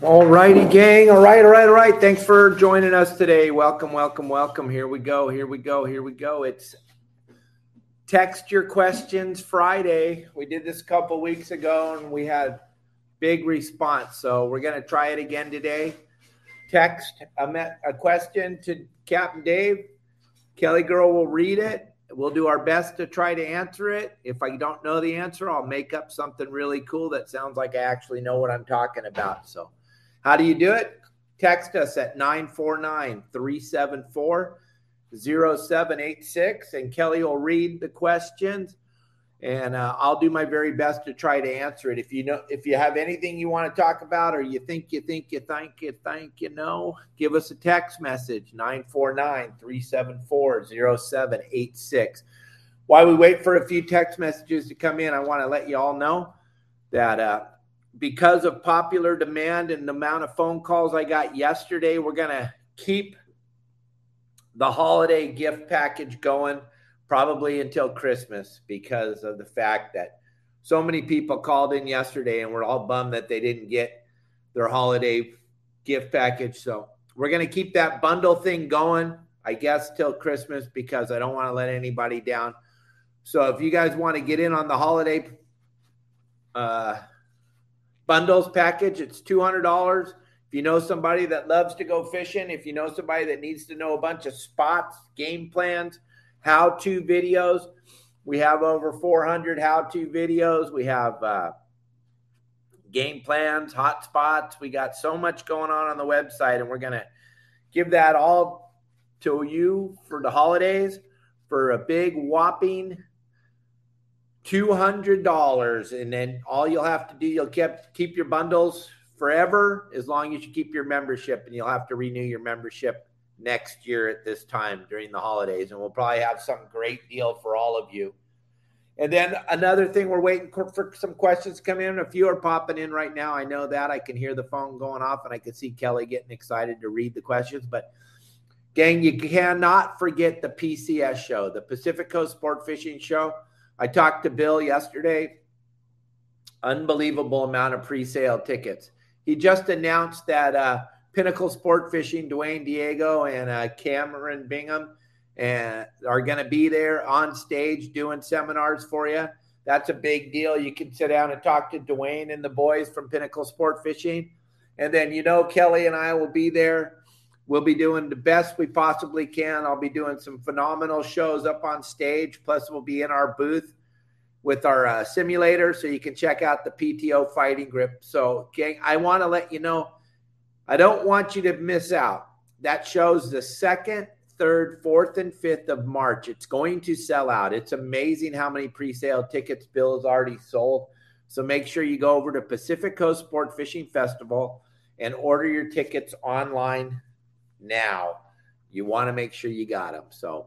All righty, gang. All right, all right, all right. Thanks for joining us today. Welcome, welcome, welcome. Here we go. Here we go. Here we go. It's text your questions Friday. We did this a couple weeks ago and we had big response. So we're going to try it again today. Text a, a question to Captain Dave. Kelly Girl will read it. We'll do our best to try to answer it. If I don't know the answer, I'll make up something really cool that sounds like I actually know what I'm talking about. So how do you do it? Text us at 949 374 0786, and Kelly will read the questions. And uh, I'll do my very best to try to answer it. If you know, if you have anything you want to talk about, or you think you think you think you think you know, give us a text message 949 374 0786. While we wait for a few text messages to come in, I want to let you all know that uh, because of popular demand and the amount of phone calls I got yesterday, we're going to keep the holiday gift package going probably until Christmas because of the fact that so many people called in yesterday and we're all bummed that they didn't get their holiday gift package. So we're going to keep that bundle thing going, I guess, till Christmas because I don't want to let anybody down. So if you guys want to get in on the holiday uh, bundles package. It's $200. If you know somebody that loves to go fishing, if you know somebody that needs to know a bunch of spots, game plans, how to videos, we have over 400 how to videos. We have uh, game plans, hot spots. We got so much going on on the website, and we're going to give that all to you for the holidays for a big whopping $200 and then all you'll have to do you'll keep keep your bundles forever as long as you keep your membership and you'll have to renew your membership next year at this time during the holidays and we'll probably have some great deal for all of you. And then another thing we're waiting for some questions to come in. A few are popping in right now. I know that. I can hear the phone going off and i can see kelly getting excited to read the questions but gang you cannot forget the pcs show the pacific coast sport fishing show I talked to Bill yesterday. Unbelievable amount of pre-sale tickets. He just announced that uh, Pinnacle Sport Fishing, Duane Diego and uh, Cameron Bingham, and are going to be there on stage doing seminars for you. That's a big deal. You can sit down and talk to Duane and the boys from Pinnacle Sport Fishing, and then you know Kelly and I will be there We'll be doing the best we possibly can. I'll be doing some phenomenal shows up on stage. Plus, we'll be in our booth with our uh, simulator so you can check out the PTO fighting grip. So, gang, I want to let you know I don't want you to miss out. That shows the second, third, fourth, and fifth of March. It's going to sell out. It's amazing how many pre sale tickets Bill has already sold. So, make sure you go over to Pacific Coast Sport Fishing Festival and order your tickets online now. You want to make sure you got them. So,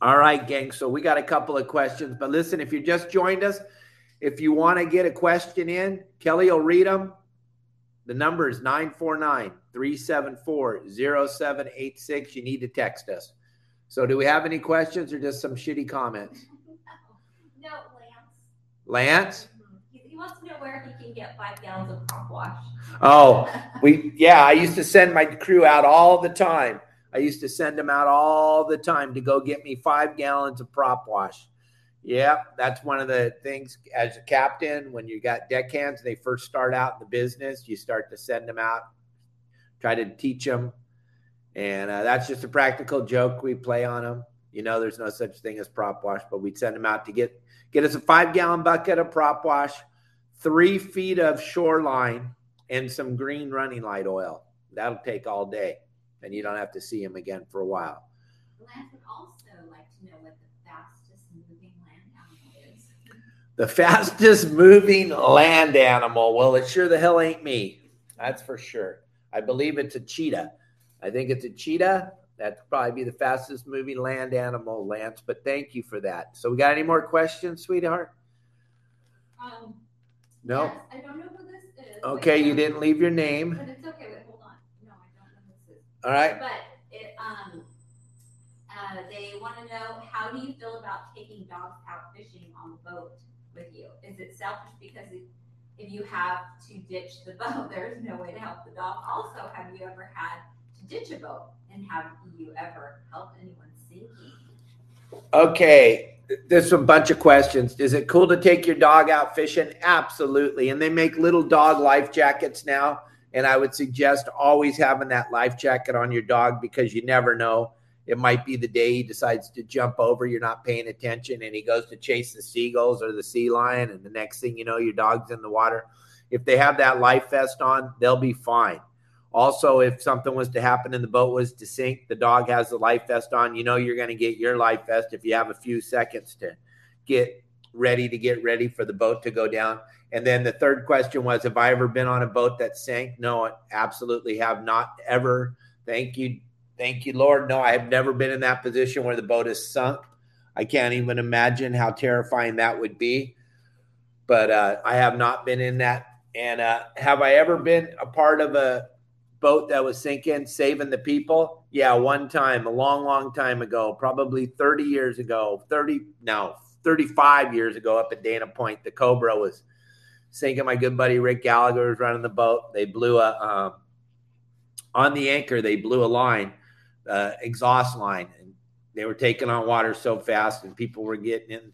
all right, gang. So we got a couple of questions, but listen, if you just joined us, if you want to get a question in, Kelly will read them. The number is 949 374 0786. You need to text us. So, do we have any questions or just some shitty comments? No, Lance. Lance? To know where he can get five gallons of prop wash. Oh, we yeah, I used to send my crew out all the time. I used to send them out all the time to go get me five gallons of prop wash. Yeah, that's one of the things as a captain when you got deckhands, they first start out in the business, you start to send them out, try to teach them. And uh, that's just a practical joke we play on them. You know, there's no such thing as prop wash, but we'd send them out to get get us a five gallon bucket of prop wash, three feet of shoreline, and some green running light oil. That'll take all day, and you don't have to see him again for a while. Lance would also like to know what the fastest moving land animal is. The fastest moving land animal. Well, it sure the hell ain't me. That's for sure. I believe it's a cheetah. I think it's a cheetah. That'd probably be the fastest moving land animal, Lance. But thank you for that. So, we got any more questions, sweetheart? Um, No. yes, I don't know who this is. Okay, you didn't leave your name. But it's okay. Wait, hold on. No, I don't know who this is. All right. But it, um, uh, they want to know how do you feel about taking dogs out fishing on the boat with you? Is it selfish because if, if you have to ditch the boat, there's no way to help the dog? Also, have you ever had to ditch a boat, and have you ever helped anyone sinking? Okay, there's a bunch of questions. Is it cool to take your dog out fishing? Absolutely. And they make little dog life jackets now. And I would suggest always having that life jacket on your dog because you never know. It might be the day he decides to jump over, you're not paying attention, and he goes to chase the seagulls or the sea lion. And the next thing you know, your dog's in the water. If they have that life vest on, they'll be fine. Also, if something was to happen and the boat was to sink, the dog has the life vest on. You know you're going to get your life vest if you have a few seconds to get ready to get ready for the boat to go down. And then the third question was Have I ever been on a boat that sank? No, I absolutely have not ever. Thank you. Thank you, Lord. No, I have never been in that position where the boat is sunk. I can't even imagine how terrifying that would be. But uh, I have not been in that. And uh, have I ever been a part of a boat that was sinking, saving the people? Yeah, one time, a long, long time ago, probably 30 years ago, 30, no, 35 years ago up at Dana Point. The Cobra was sinking. My good buddy Rick Gallagher was running the boat. They blew a, um, on the anchor, they blew a line, uh, exhaust line, and they were taking on water so fast, and people were getting in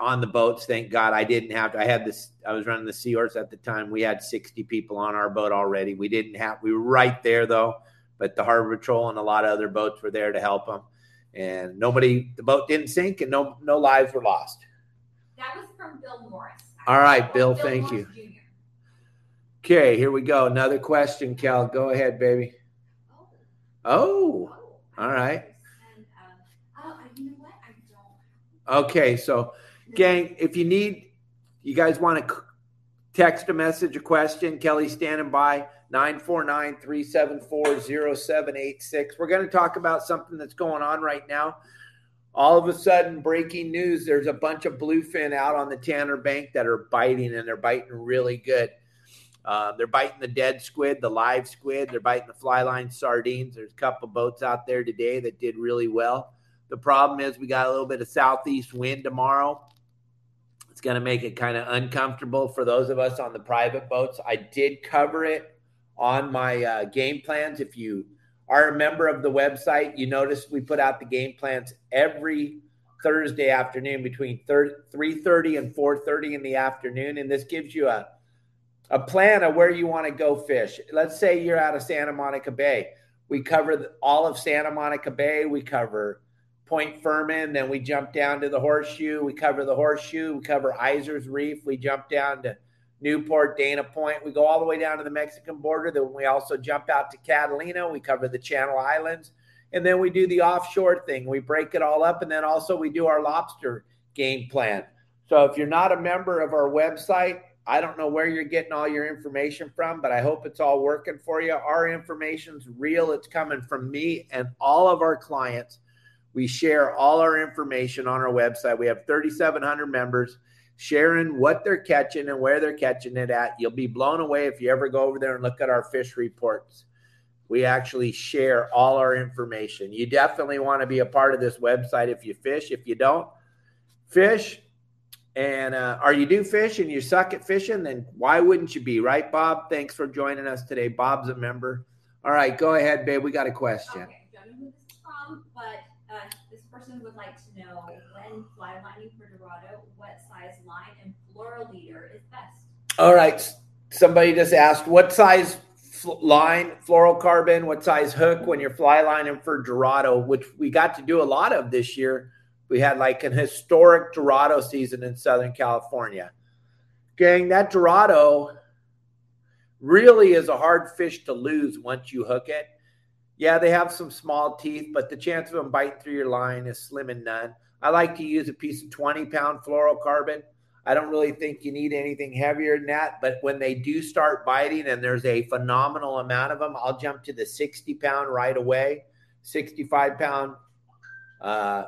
on the boats. Thank God I didn't have to. I had this. I was running the Seahorse at the time. We had 60 people on our boat already. We didn't have. We were right there though, but the Harbor Patrol and a lot of other boats were there to help them. And nobody, the boat didn't sink, and no no lives were lost. That was from Bill Morris. All right, Well, Bill, thank Morris Jr. Okay, here we go. Another question, Cal. Go ahead, baby. Oh. Oh, Oh, all right. And, um, oh, you know what? I don't. okay. So, gang, if you need, you guys want to text a message, a question, Kelly's standing by 949 374 0786. We're going to talk about something that's going on right now. All of a sudden, breaking news there's a bunch of bluefin out on the Tanner Bank that are biting, and they're biting really good. Uh, they're biting the dead squid, the live squid. They're biting the fly line sardines. There's a couple boats out there today that did really well. The problem is we got a little bit of southeast wind tomorrow. It's going to make it kind of uncomfortable for those of us on the private boats. I did cover it on my uh, game plans. If you are a member of the website, you notice we put out the game plans every Thursday afternoon between 3:30 and 4:30 in the afternoon, and this gives you a a plan of where you want to go fish. Let's say you're out of Santa Monica Bay. We cover all of Santa Monica Bay. We cover Point Fermin. Then we jump down to the Horseshoe. We cover the Horseshoe. We cover Iser's Reef. We jump down to Newport, Dana Point. We go all the way down to the Mexican border. Then we also jump out to Catalina. We cover the Channel Islands. And then we do the offshore thing. We break it all up. And then also we do our lobster game plan. So if you're not a member of our website, I don't know where you're getting all your information from, but I hope it's all working for you. Our information's real. It's coming from me and all of our clients. We share all our information on our website. We have 3,700 members sharing what they're catching and where they're catching it at. You'll be blown away if you ever go over there and look at our fish reports. We actually share all our information. You definitely want to be a part of this website if you fish. If you don't fish, and uh, or you do fish and you suck at fishing, then why wouldn't you be, right, Bob? Thanks for joining us today. Bob's a member. All right, go ahead, babe. We got a question. Okay, don't know who this is from, but person would like to know when fly lining for Dorado, what size line and fluoro leader is best. All right. Somebody just asked what size line, fluorocarbon, what size hook when you're fly lining for Dorado, which we got to do a lot of this year. We had like an historic Dorado season in Southern California. Gang, that Dorado really is a hard fish to lose once you hook it. Yeah, they have some small teeth, but the chance of them biting through your line is slim and none. I like to use a piece of 20 pound fluorocarbon. I don't really think you need anything heavier than that. But when they do start biting and there's a phenomenal amount of them, I'll jump to the 60 pound right away, 65 pound uh,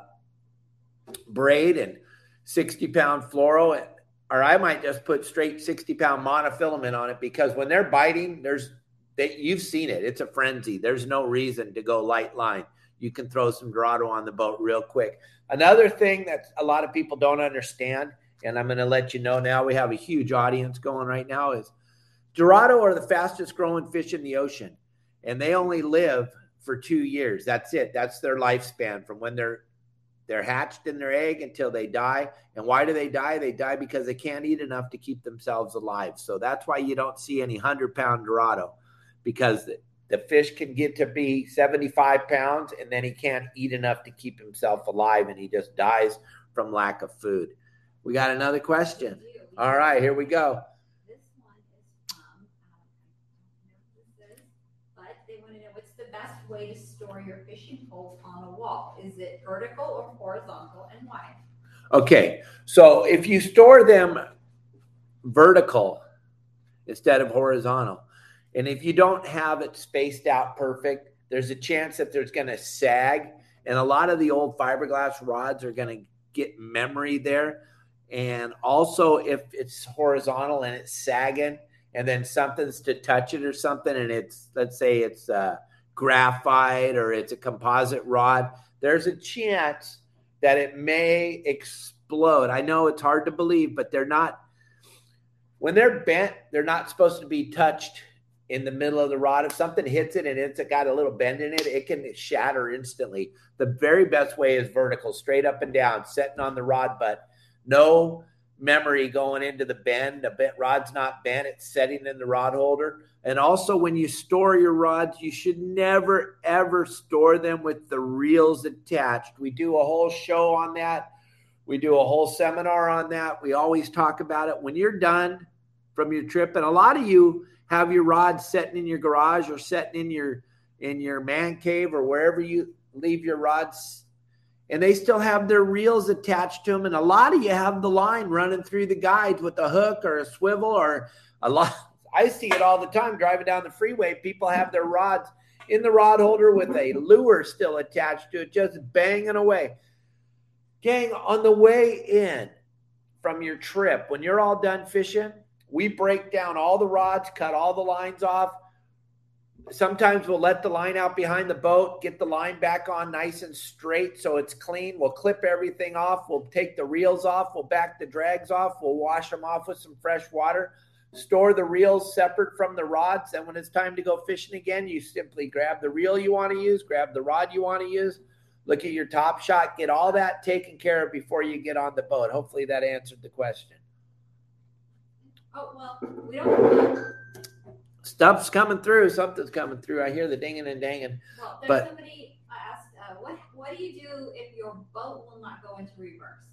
braid and 60 pound fluoro. Or I might just put straight 60 pound monofilament on it because when they're biting, there's they, you've seen it. It's a frenzy. There's no reason to go light line. You can throw some Dorado on the boat real quick. Another thing that a lot of people don't understand – and I'm going to let you know now we have a huge audience going right now is Dorado are the fastest growing fish in the ocean and they only live for 2 years. That's it. That's their lifespan from when they're they're hatched in their egg until they die. And why do they die? They die because they can't eat enough to keep themselves alive. So that's why you don't see any 100 pound Dorado because the, fish can get to be 75 pounds and then he can't eat enough to keep himself alive and he just dies from lack of food. We got another question. All right, here we go. This one is from, um, but they want to know what's the best way to store your fishing poles on a wall? Is it vertical or horizontal and why? Okay, so if you store them vertical instead of horizontal, and if you don't have it spaced out perfect, there's a chance that there's going to sag. And a lot of the old fiberglass rods are going to get memory there. And also, if it's horizontal and it's sagging, and then something's to touch it or something, and it's let's say it's a graphite or it's a composite rod, there's a chance that it may explode. I know it's hard to believe, but they're not. When they're bent, they're not supposed to be touched in the middle of the rod. If something hits it and it's got a little bend in it, it can shatter instantly. The very best way is vertical, straight up and down, setting on the rod butt no memory going into the bend. The bent rod's not bent, it's setting in the rod holder. And also, when you store your rods, you should never ever store them with the reels attached. We do a whole show on that. We do a whole seminar on that. We always talk about it. When you're done from your trip, and a lot of you have your rods setting in your garage or setting in your in your man cave or wherever you leave your rods and they still have their reels attached to them. And a lot of you have the line running through the guides with a hook or a swivel or a lot. I see it all the time driving down the freeway. People have their rods in the rod holder with a lure still attached to it, just banging away. Gang, on the way in from your trip, when you're all done fishing, we break down all the rods, cut all the lines off Sometimes we'll let the line out behind the boat, get the line back on nice and straight so it's clean. We'll clip everything off. We'll take the reels off. We'll back the drags off. We'll wash them off with some fresh water. Store the reels separate from the rods. And when it's time to go fishing again, you simply grab the reel you want to use, grab the rod you want to use, look at your top shot, get all that taken care of before you get on the boat. Hopefully that answered the question. Oh, well, we don't stuff's coming through. Something's coming through. I hear the dinging and danging. Well, there's but, somebody asked, uh, what what do you do if your boat will not go into reverse?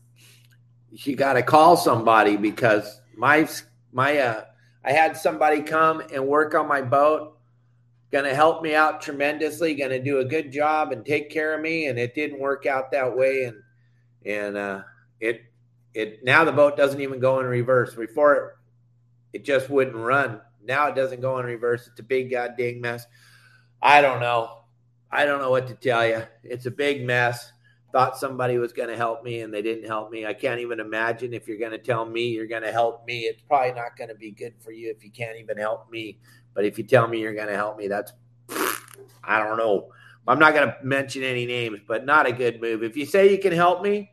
You got to call somebody because my my uh, I had somebody come and work on my boat. Going to help me out tremendously. Going to do a good job and take care of me. And it didn't work out that way. And and uh, it it now the boat doesn't even go in reverse. Before it, just wouldn't run now it doesn't go in reverse. It's a big goddamn mess. I don't know. I don't know what to tell you. It's a big mess. Thought somebody was going to help me and they didn't help me. I can't even imagine if you're going to tell me you're going to help me. It's probably not going to be good for you if you can't even help me. But if you tell me you're going to help me, that's, I don't know. I'm not going to mention any names, but not a good move. If you say you can help me,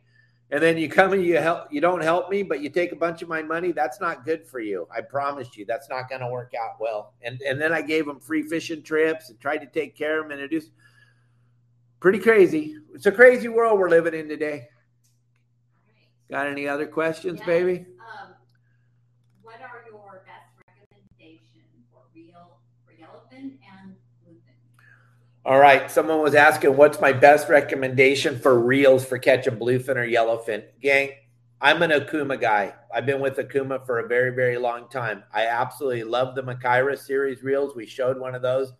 and then you come and you help you don't help me but you take a bunch of my money that's not good for you. I promised you that's not going to work out well. And and then i gave them free fishing trips and tried to take care of them and it is pretty crazy. It's a crazy world we're living in today. Got any other questions yes. baby um, what are your best recommendations for real for yellowfin and all right. Someone was asking, what's my best recommendation for reels for catching bluefin or yellowfin? Gang, I'm an Okuma guy. I've been with Okuma for a very, very long time. I absolutely love the Makaira series reels. We showed one of those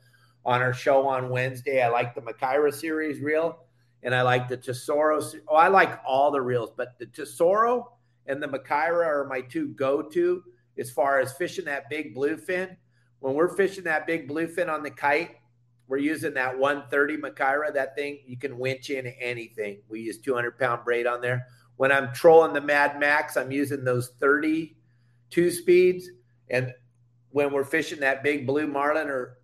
on our show on Wednesday. I like the Makaira series reel and I like the Tesoro. Oh, I like all the reels, but the Tesoro and the Makaira are my two go-to as far as fishing that big bluefin. When we're fishing that big bluefin on the kite, we're using that 130 Makaira. That thing you can winch in anything. We use 200 pound braid on there. When I'm trolling the Mad Max, I'm using those 32 speeds. And when we're fishing that big blue marlin or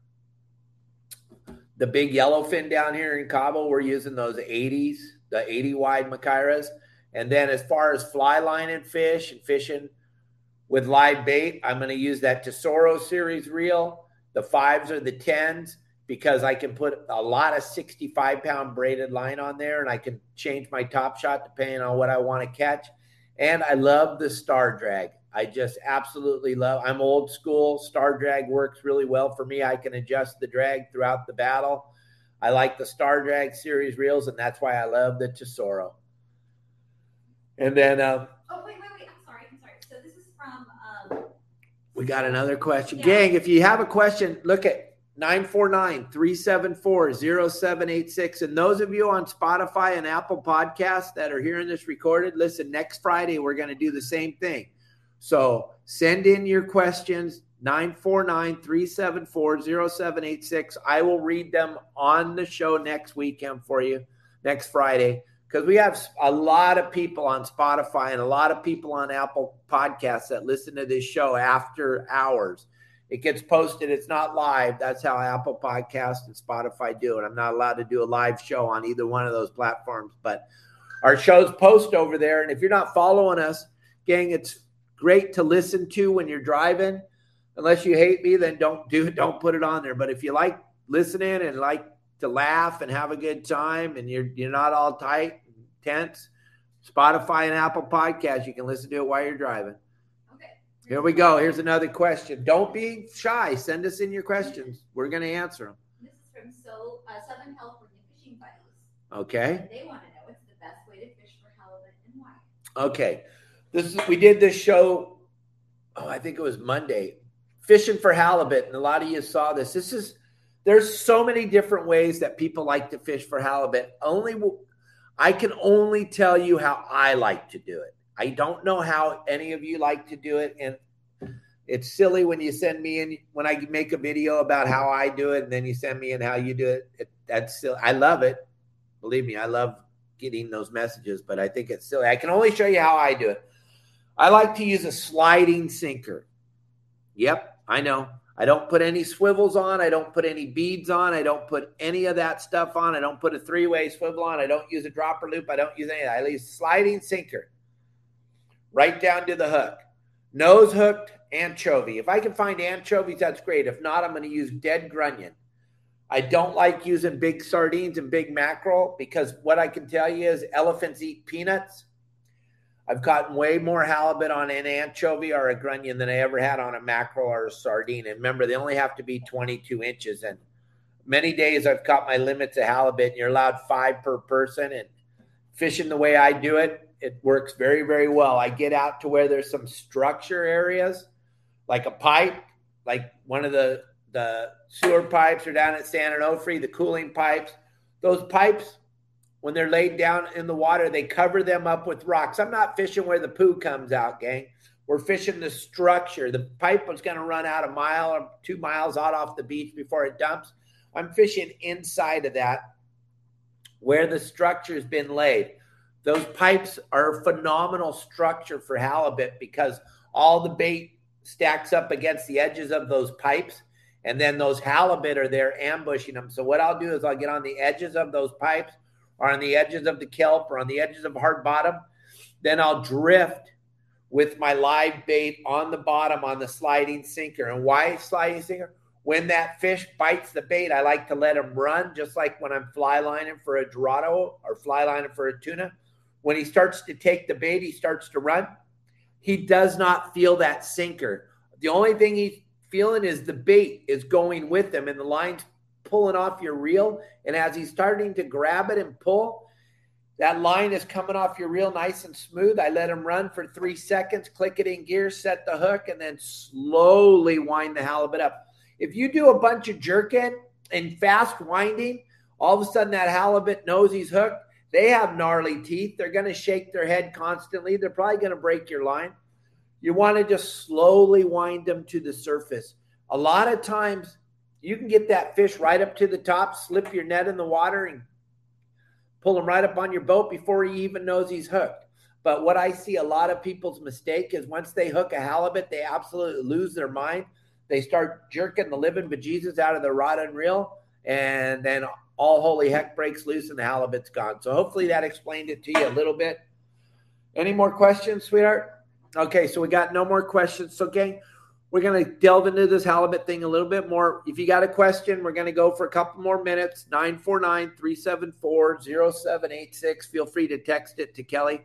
the big yellowfin down here in Cabo, we're using those 80s, the 80 wide Makairas. And then as far as fly lining fish and fishing with live bait, I'm going to use that Tesoro series reel. The fives or the tens because I can put a lot of 65 pound braided line on there and I can change my top shot depending on what I want to catch. And I love the star drag. I just absolutely love. I'm old school. Star drag works really well for me. I can adjust the drag throughout the battle. I like the Star Drag series reels, and that's why I love the Tesoro. And then, um, Oh wait, wait, wait! I'm sorry. I'm sorry. So this is from. Um, we got another question. Yeah. Gang, if you have a question, look at 949 374 0786. And those of you on Spotify and Apple Podcasts that are hearing this recorded, listen, next Friday, we're going to do the same thing. So send in your questions 949 374 0786. I will read them on the show next weekend for you, next Friday, because we have a lot of people on Spotify and a lot of people on Apple Podcasts that listen to this show after hours. It gets posted, it's not live. That's how Apple Podcast and Spotify do it. I'm not allowed to do a live show on either one of those platforms, but our shows post over there. And if you're not following us, gang, it's great to listen to when you're driving. Unless you hate me, then don't do. Don't put it on there. But if you like listening and like to laugh and have a good time, and you're you're not all tight, and tense, Spotify and Apple Podcasts, you can listen to it while you're driving. Here we go. Here's another question. Don't be shy. Send us in your questions. We're going to answer them. This is from so uh, Southern California Fishing Buddies. Okay. And they want to know what's the best way to fish for halibut and why. Okay. This is we did this show. Oh, I think it was Monday. Fishing for halibut, and a lot of you saw this. This is there's so many different ways that people like to fish for halibut. Only I can only tell you how I like to do it. I don't know how any of you like to do it, and it's silly when you send me in when I make a video about how I do it, and then you send me in how you do it. it that's silly. I love it. Believe me, I love getting those messages, but I think it's silly. I can only show you how I do it. I like to use a sliding sinker. Yep, I know. I don't put any swivels on. I don't put any beads on. I don't put any of that stuff on. I don't put a three way swivel on. I don't use a dropper loop. I don't use any. I use sliding sinker right down to the hook. Nose hooked anchovy. If I can find anchovies, that's great. If not, I'm going to use dead grunion. I don't like using big sardines and big mackerel because what I can tell you is elephants eat peanuts. I've gotten way more halibut on an anchovy or a grunion than I ever had on a mackerel or a sardine. And remember, they only have to be 22 inches. And many days I've caught my limits of halibut, and you're allowed five per person. And fishing the way I do it, it works very, very well. I get out to where there's some structure areas, like a pipe, like one of the the sewer pipes are down at San Onofre, the cooling pipes. Those pipes, when they're laid down in the water, they cover them up with rocks. I'm not fishing where the poo comes out, gang. We're fishing the structure. The pipe was going to run out a mile or two miles out off the beach before it dumps. I'm fishing inside of that where the structure's been laid. Those pipes are a phenomenal structure for halibut because all the bait stacks up against the edges of those pipes and then those halibut are there ambushing them. So what I'll do is I'll get on the edges of those pipes or on the edges of the kelp or on the edges of hard bottom. Then I'll drift with my live bait on the bottom on the sliding sinker. And why sliding sinker? When that fish bites the bait, I like to let him run, just like when I'm fly lining for a dorado or fly lining for a tuna. When he starts to take the bait, he starts to run. He does not feel that sinker. The only thing he's feeling is the bait is going with him and the line's pulling off your reel. And as he's starting to grab it and pull, that line is coming off your reel nice and smooth. I let him run for three seconds, click it in gear, set the hook, and then slowly wind the halibut up. If you do a bunch of jerking and fast winding, all of a sudden that halibut knows he's hooked They have gnarly teeth. They're going to shake their head constantly. They're probably going to break your line. You want to just slowly wind them to the surface. A lot of times, you can get that fish right up to the top, slip your net in the water, and pull him right up on your boat before he even knows he's hooked. But what I see a lot of people's mistake is once they hook a halibut, they absolutely lose their mind. They start jerking the living bejesus out of the rod and reel, and then all holy heck breaks loose and the halibut's gone. So hopefully that explained it to you a little bit. Any more questions, sweetheart? Okay, so we got no more questions. So, gang, we're going to delve into this halibut thing a little bit more. If you got a question, we're going to go for a couple more minutes. 949 374 0786. Feel free to text it to Kelly.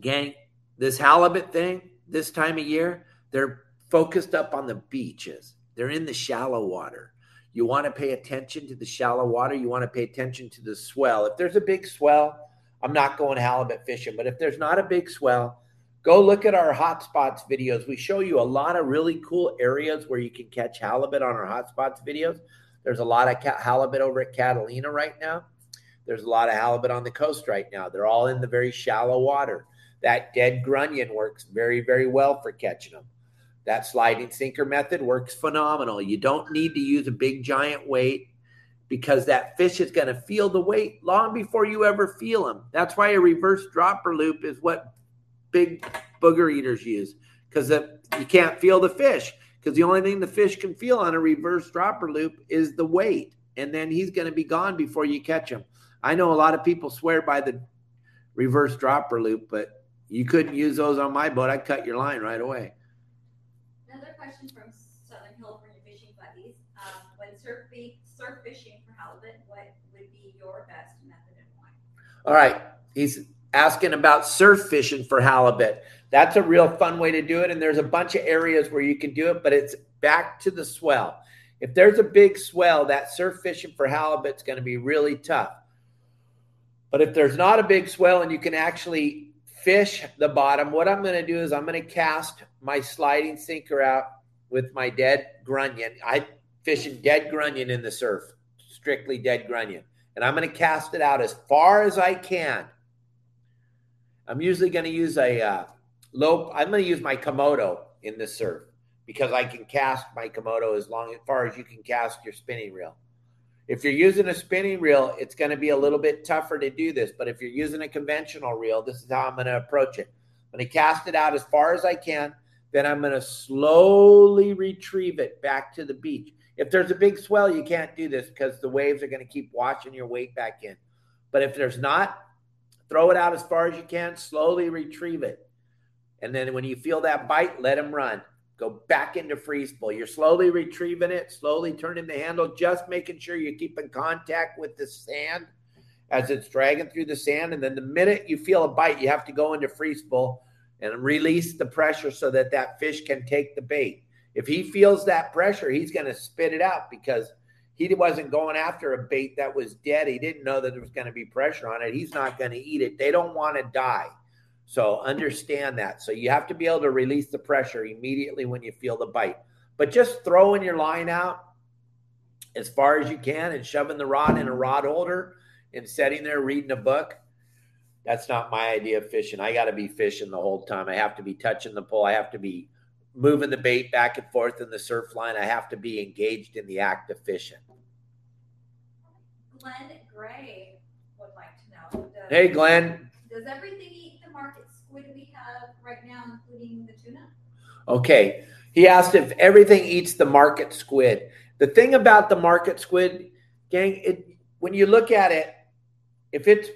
Gang, this halibut thing, this time of year, they're focused up on the beaches, they're in the shallow water. You want to pay attention to the shallow water. You want to pay attention to the swell. If there's a big swell, I'm not going halibut fishing. But if there's not a big swell, go look at our hotspots videos. We show you a lot of really cool areas where you can catch halibut on our hotspots videos. There's a lot of halibut over at Catalina right now. There's a lot of halibut on the coast right now. They're all in the very shallow water. That dead grunion works very, very well for catching them. That sliding sinker method works phenomenal. You don't need to use a big giant weight because that fish is going to feel the weight long before you ever feel them. That's why a reverse dropper loop is what big booger eaters use because you can't feel the fish because the only thing the fish can feel on a reverse dropper loop is the weight. And then he's going to be gone before you catch him. I know a lot of people swear by the reverse dropper loop, but you couldn't use those on my boat. I'd cut your line right away question from Southern California Fishing Buddies. Um, when surf, surf fishing for halibut, what would be your best method and why? All right. He's asking about surf fishing for halibut. That's a real fun way to do it. And there's a bunch of areas where you can do it, but it's back to the swell. If there's a big swell, that surf fishing for halibut is going to be really tough. But if there's not a big swell and you can actually fish the bottom, what I'm going to do is I'm going to cast my sliding sinker out with my dead grunion. I fishing dead grunion in the surf, strictly dead grunion. And I'm going to cast it out as far as I can. I'm usually going to use a uh, low, I'm going to use my Komodo in the surf because I can cast my Komodo as long as far as you can cast your spinning reel. If you're using a spinning reel, it's going to be a little bit tougher to do this. But if you're using a conventional reel, this is how I'm going to approach it. I'm going to cast it out as far as I can. Then I'm going to slowly retrieve it back to the beach. If there's a big swell, you can't do this because the waves are going to keep washing your weight back in. But if there's not, throw it out as far as you can, slowly retrieve it. And then when you feel that bite, let him run. Go back into free spool. You're slowly retrieving it, slowly turning the handle, just making sure you keep in contact with the sand as it's dragging through the sand. And then the minute you feel a bite, you have to go into free spool and release the pressure so that that fish can take the bait. If he feels that pressure, he's going to spit it out because he wasn't going after a bait that was dead. He didn't know that there was going to be pressure on it. He's not going to eat it. They don't want to die. So understand that. So you have to be able to release the pressure immediately when you feel the bite. But just throwing your line out as far as you can and shoving the rod in a rod holder and sitting there reading a book that's not my idea of fishing. I got to be fishing the whole time. I have to be touching the pole. I have to be moving the bait back and forth in the surf line. I have to be engaged in the act of fishing. Glenn Gray would like to know. Does, hey, Glenn. Does everything eat the market squid we have right now, including the tuna? Okay. He asked if everything eats the market squid. The thing about the market squid, gang, it when you look at it, if it's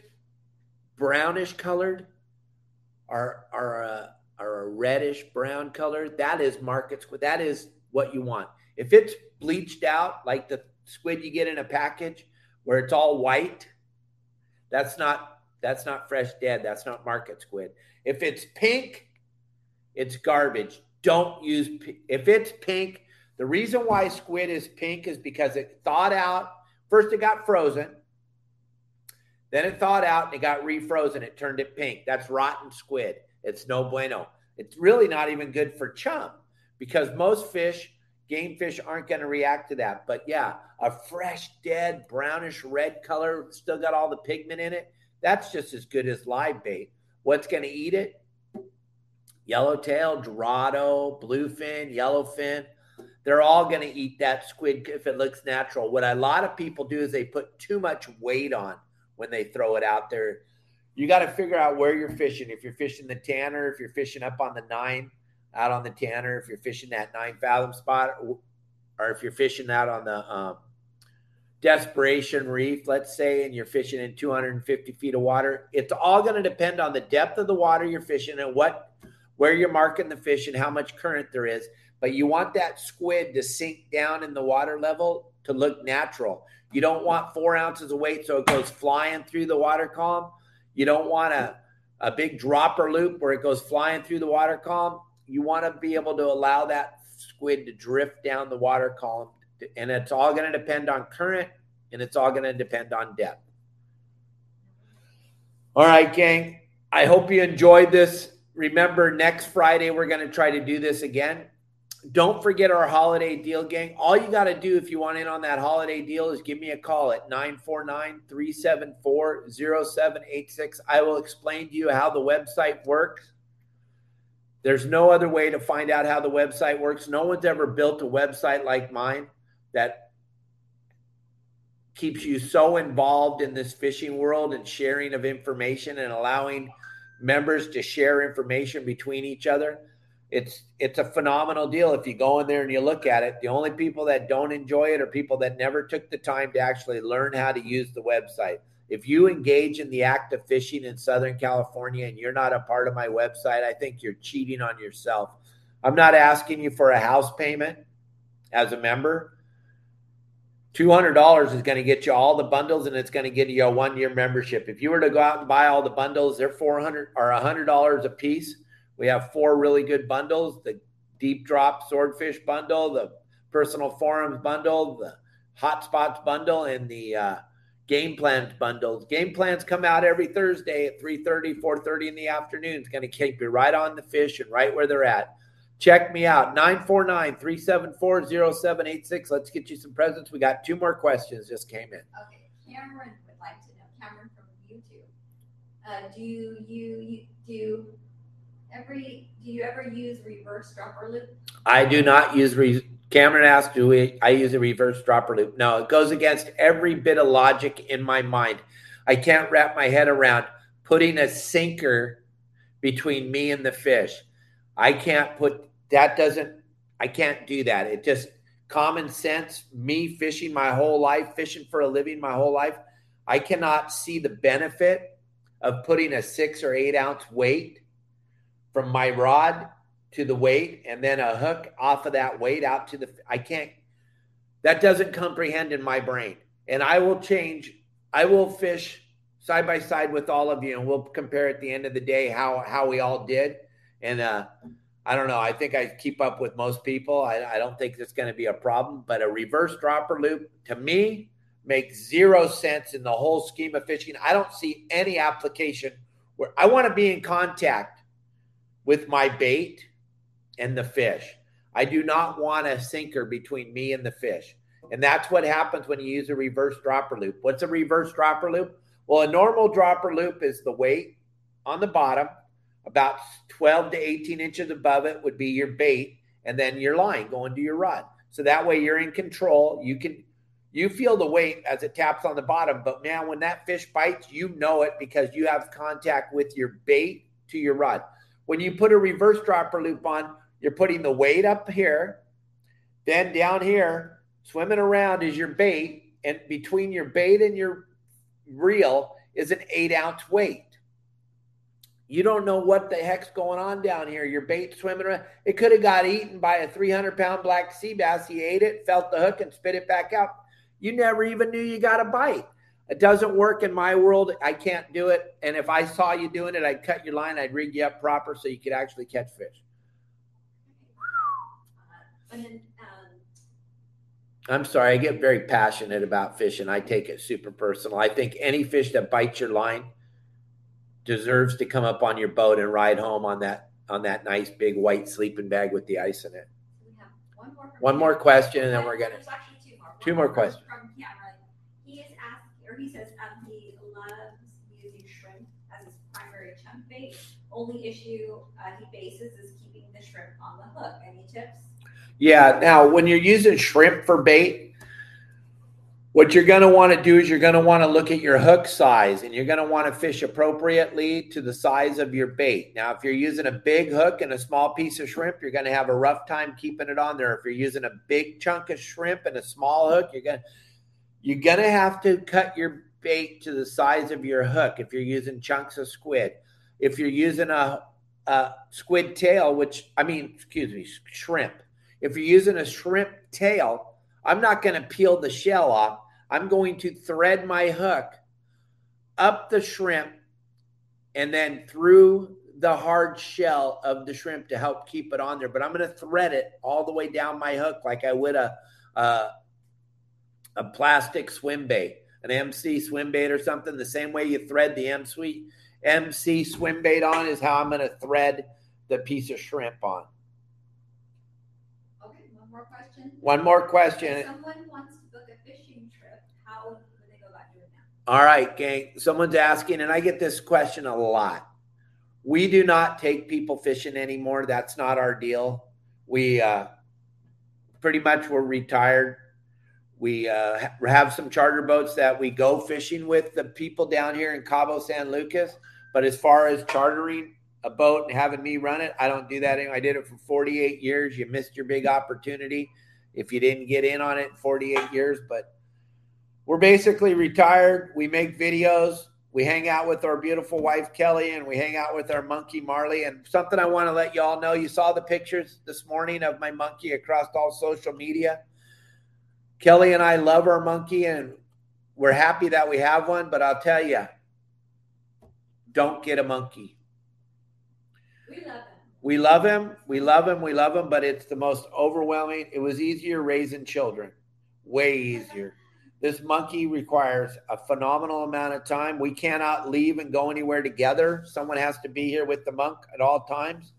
brownish colored are are a, or a reddish brown color, that is market squid. That is what you want. If it's bleached out, like the squid you get in a package where it's all white, that's not that's not fresh dead. That's not market squid. If it's pink, it's garbage. Don't use if it's pink. The reason why squid is pink is because it thawed out. First, it got frozen. Then it thawed out and it got refrozen. It turned it pink. That's rotten squid. It's no bueno. It's really not even good for chum because most fish Game fish aren't going to react to that. But yeah, a fresh, dead, brownish red color, still got all the pigment in it. That's just as good as live bait. What's going to eat it? Yellowtail, Dorado, Bluefin, Yellowfin. They're all going to eat that squid if it looks natural. What a lot of people do is they put too much weight on when they throw it out there. You got to figure out where you're fishing. If you're fishing the Tanner, if you're fishing up on the nine, out on the Tanner, if you're fishing that nine fathom spot, or if you're fishing out on the um, Desperation Reef, let's say, and you're fishing in 250 feet of water, it's all going to depend on the depth of the water you're fishing and what, where you're marking the fish and how much current there is. But you want that squid to sink down in the water level to look natural. You don't want four ounces of weight so it goes flying through the water column. You don't want a, a big dropper loop where it goes flying through the water column you want to be able to allow that squid to drift down the water column. And it's all going to depend on current and it's all going to depend on depth. All right, gang. I hope you enjoyed this. Remember, next Friday, we're going to try to do this again. Don't forget our holiday deal, gang. All you got to do if you want in on that holiday deal is give me a call at 949 374 0786. I will explain to you how the website works there's no other way to find out how the website works. No one's ever built a website like mine that keeps you so involved in this fishing world and sharing of information and allowing members to share information between each other. It's it's a phenomenal deal if you go in there and you look at it. The only people that don't enjoy it are people that never took the time to actually learn how to use the website. If you engage in the act of fishing in Southern California and you're not a part of my website, I think you're cheating on yourself. I'm not asking you for a house payment as a member. $200 is going to get you all the bundles and it's going to get you a one year membership. If you were to go out and buy all the bundles, they're 400 or $100 a piece. We have four really good bundles the deep drop swordfish bundle, the personal forums bundle, the hotspots bundle, and the uh, game plans bundles. Game plans come out every Thursday at 3:30, 4:30 in the afternoon. It's going to keep you right on the fish and right where they're at. Check me out 949-374-0786. Let's get you some presents. We got two more questions just came in. Okay, Cameron would like to know. Cameron from YouTube. Uh, do you, you do every do you ever use reverse dropper loop? I do not use re- Cameron asked, "Do we, I use a reverse dropper loop?" No, it goes against every bit of logic in my mind. I can't wrap my head around putting a sinker between me and the fish. I can't put that. Doesn't I can't do that. It just common sense. Me fishing my whole life, fishing for a living my whole life. I cannot see the benefit of putting a six or eight ounce weight from my rod to the weight and then a hook off of that weight out to the I can't that doesn't comprehend in my brain. And I will change I will fish side by side with all of you and we'll compare at the end of the day how how we all did. And uh I don't know. I think I keep up with most people. I, I don't think it's going to be a problem. But a reverse dropper loop to me makes zero sense in the whole scheme of fishing. I don't see any application where I want to be in contact with my bait and the fish. I do not want a sinker between me and the fish. And that's what happens when you use a reverse dropper loop. What's a reverse dropper loop? Well, a normal dropper loop is the weight on the bottom, about 12 to 18 inches above it would be your bait, and then your line going to your rod. So that way you're in control. You can you feel the weight as it taps on the bottom, but man, when that fish bites, you know it because you have contact with your bait to your rod. When you put a reverse dropper loop on, you're putting the weight up here, then down here, swimming around is your bait, and between your bait and your reel is an eight ounce weight. You don't know what the heck's going on down here. Your bait swimming around. It could have got eaten by a 300 pound black sea bass. He ate it, felt the hook, and spit it back out. You never even knew you got a bite. It doesn't work in my world. I can't do it. And if I saw you doing it, I'd cut your line, I'd rig you up proper so you could actually catch fish. And then, um, I'm sorry, I get very passionate about fishing. I take it super personal. I think any fish that bites your line deserves to come up on your boat and ride home on that on that nice big white sleeping bag with the ice in it. We have one more. One more question, and then we're gonna. There's actually two more. Two more questions. From Cameron. He is asking, or he says, um, loves using shrimp as his primary chunk bait. Only issue uh, he faces is keeping the shrimp on the hook. Any tips? Yeah. Now, when you're using shrimp for bait, what you're going to want to do is you're going to want to look at your hook size and you're going to want to fish appropriately to the size of your bait. Now, if you're using a big hook and a small piece of shrimp, you're going to have a rough time keeping it on there. If you're using a big chunk of shrimp and a small hook, you're going to you're going to have to cut your bait to the size of your hook if you're using chunks of squid. If you're using a, a squid tail, which I mean, excuse me, shrimp. If you're using a shrimp tail, I'm not going to peel the shell off. I'm going to thread my hook up the shrimp and then through the hard shell of the shrimp to help keep it on there. But I'm going to thread it all the way down my hook like I would a a, a plastic swim bait, an MC swim bait or something. The same way you thread the MC MC swim bait on is how I'm going to thread the piece of shrimp on. Okay, one more question. One more If question. someone wants to book a fishing trip, how would they go about doing that? All right, gang. Someone's asking, and I get this question a lot. We do not take people fishing anymore. That's not our deal. We uh, pretty much we're retired. We uh, have some charter boats that we go fishing with the people down here in Cabo San Lucas. But as far as chartering a boat and having me run it, I don't do that anymore. I did it for 48 years. You missed your big opportunity if you didn't get in on it in 48 years. But we're basically retired. We make videos. We hang out with our beautiful wife Kelly, and we hang out with our monkey Marley. And something I want to let you all know: you saw the pictures this morning of my monkey across all social media. Kelly and I love our monkey, and we're happy that we have one. But I'll tell you, don't get a monkey. We love them. We love him. We love him. We love him. But it's the most overwhelming. It was easier raising children, way easier. This monkey requires a phenomenal amount of time. We cannot leave and go anywhere together. Someone has to be here with the monk at all times.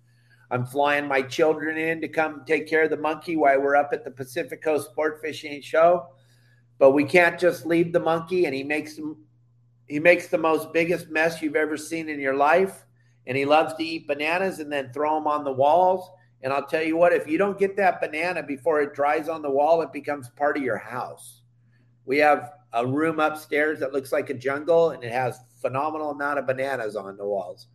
I'm flying my children in to come take care of the monkey while we're up at the Pacific Coast Sport Fishing Show. But we can't just leave the monkey, and he makes. He makes the most biggest mess you've ever seen in your life and he loves to eat bananas and then throw them on the walls. And I'll tell you what, if you don't get that banana before it dries on the wall, it becomes part of your house. We have a room upstairs that looks like a jungle and it has phenomenal amount of bananas on the walls.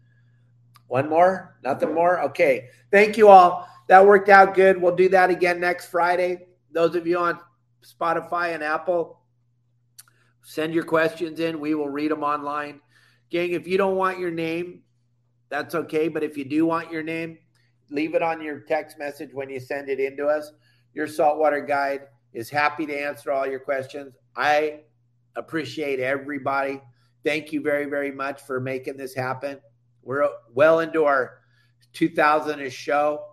One more? Nothing more? Okay. Thank you all. That worked out good. We'll do that again next Friday. Those of you on Spotify and Apple, send your questions in. We will read them online. Gang, if you don't want your name, that's okay. But if you do want your name, leave it on your text message when you send it in to us. Your saltwater guide is happy to answer all your questions. I appreciate everybody. Thank you very, very much for making this happen. We're well into our 2000 show.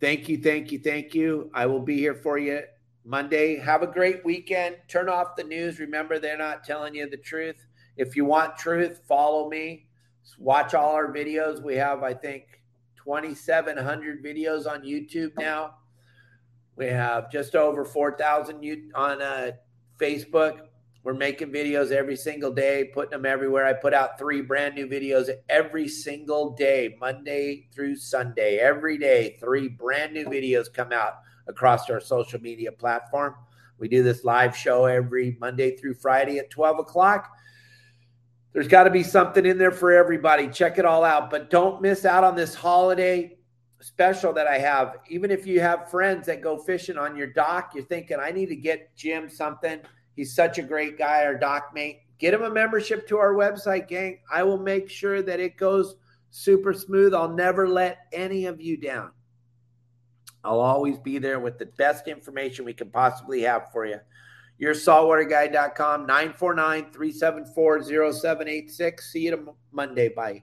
Thank you, thank you, thank you. I will be here for you Monday. Have a great weekend. Turn off the news. Remember, they're not telling you the truth. If you want truth, follow me. Watch all our videos. We have, I think, 2,700 videos on YouTube now. We have just over 4,000 on uh, Facebook. We're making videos every single day, putting them everywhere. I put out three brand new videos every single day, Monday through Sunday. Every day, three brand new videos come out across our social media platform. We do this live show every Monday through Friday at 12 o'clock. There's got to be something in there for everybody. Check it all out. But don't miss out on this holiday special that I have. Even if you have friends that go fishing on your dock, you're thinking, I need to get Jim something. He's such a great guy, our dock mate. Get him a membership to our website, gang. I will make sure that it goes super smooth. I'll never let any of you down. I'll always be there with the best information we can possibly have for you. Your saltwaterguide.com, 949 374 0786. See you Monday. Bye.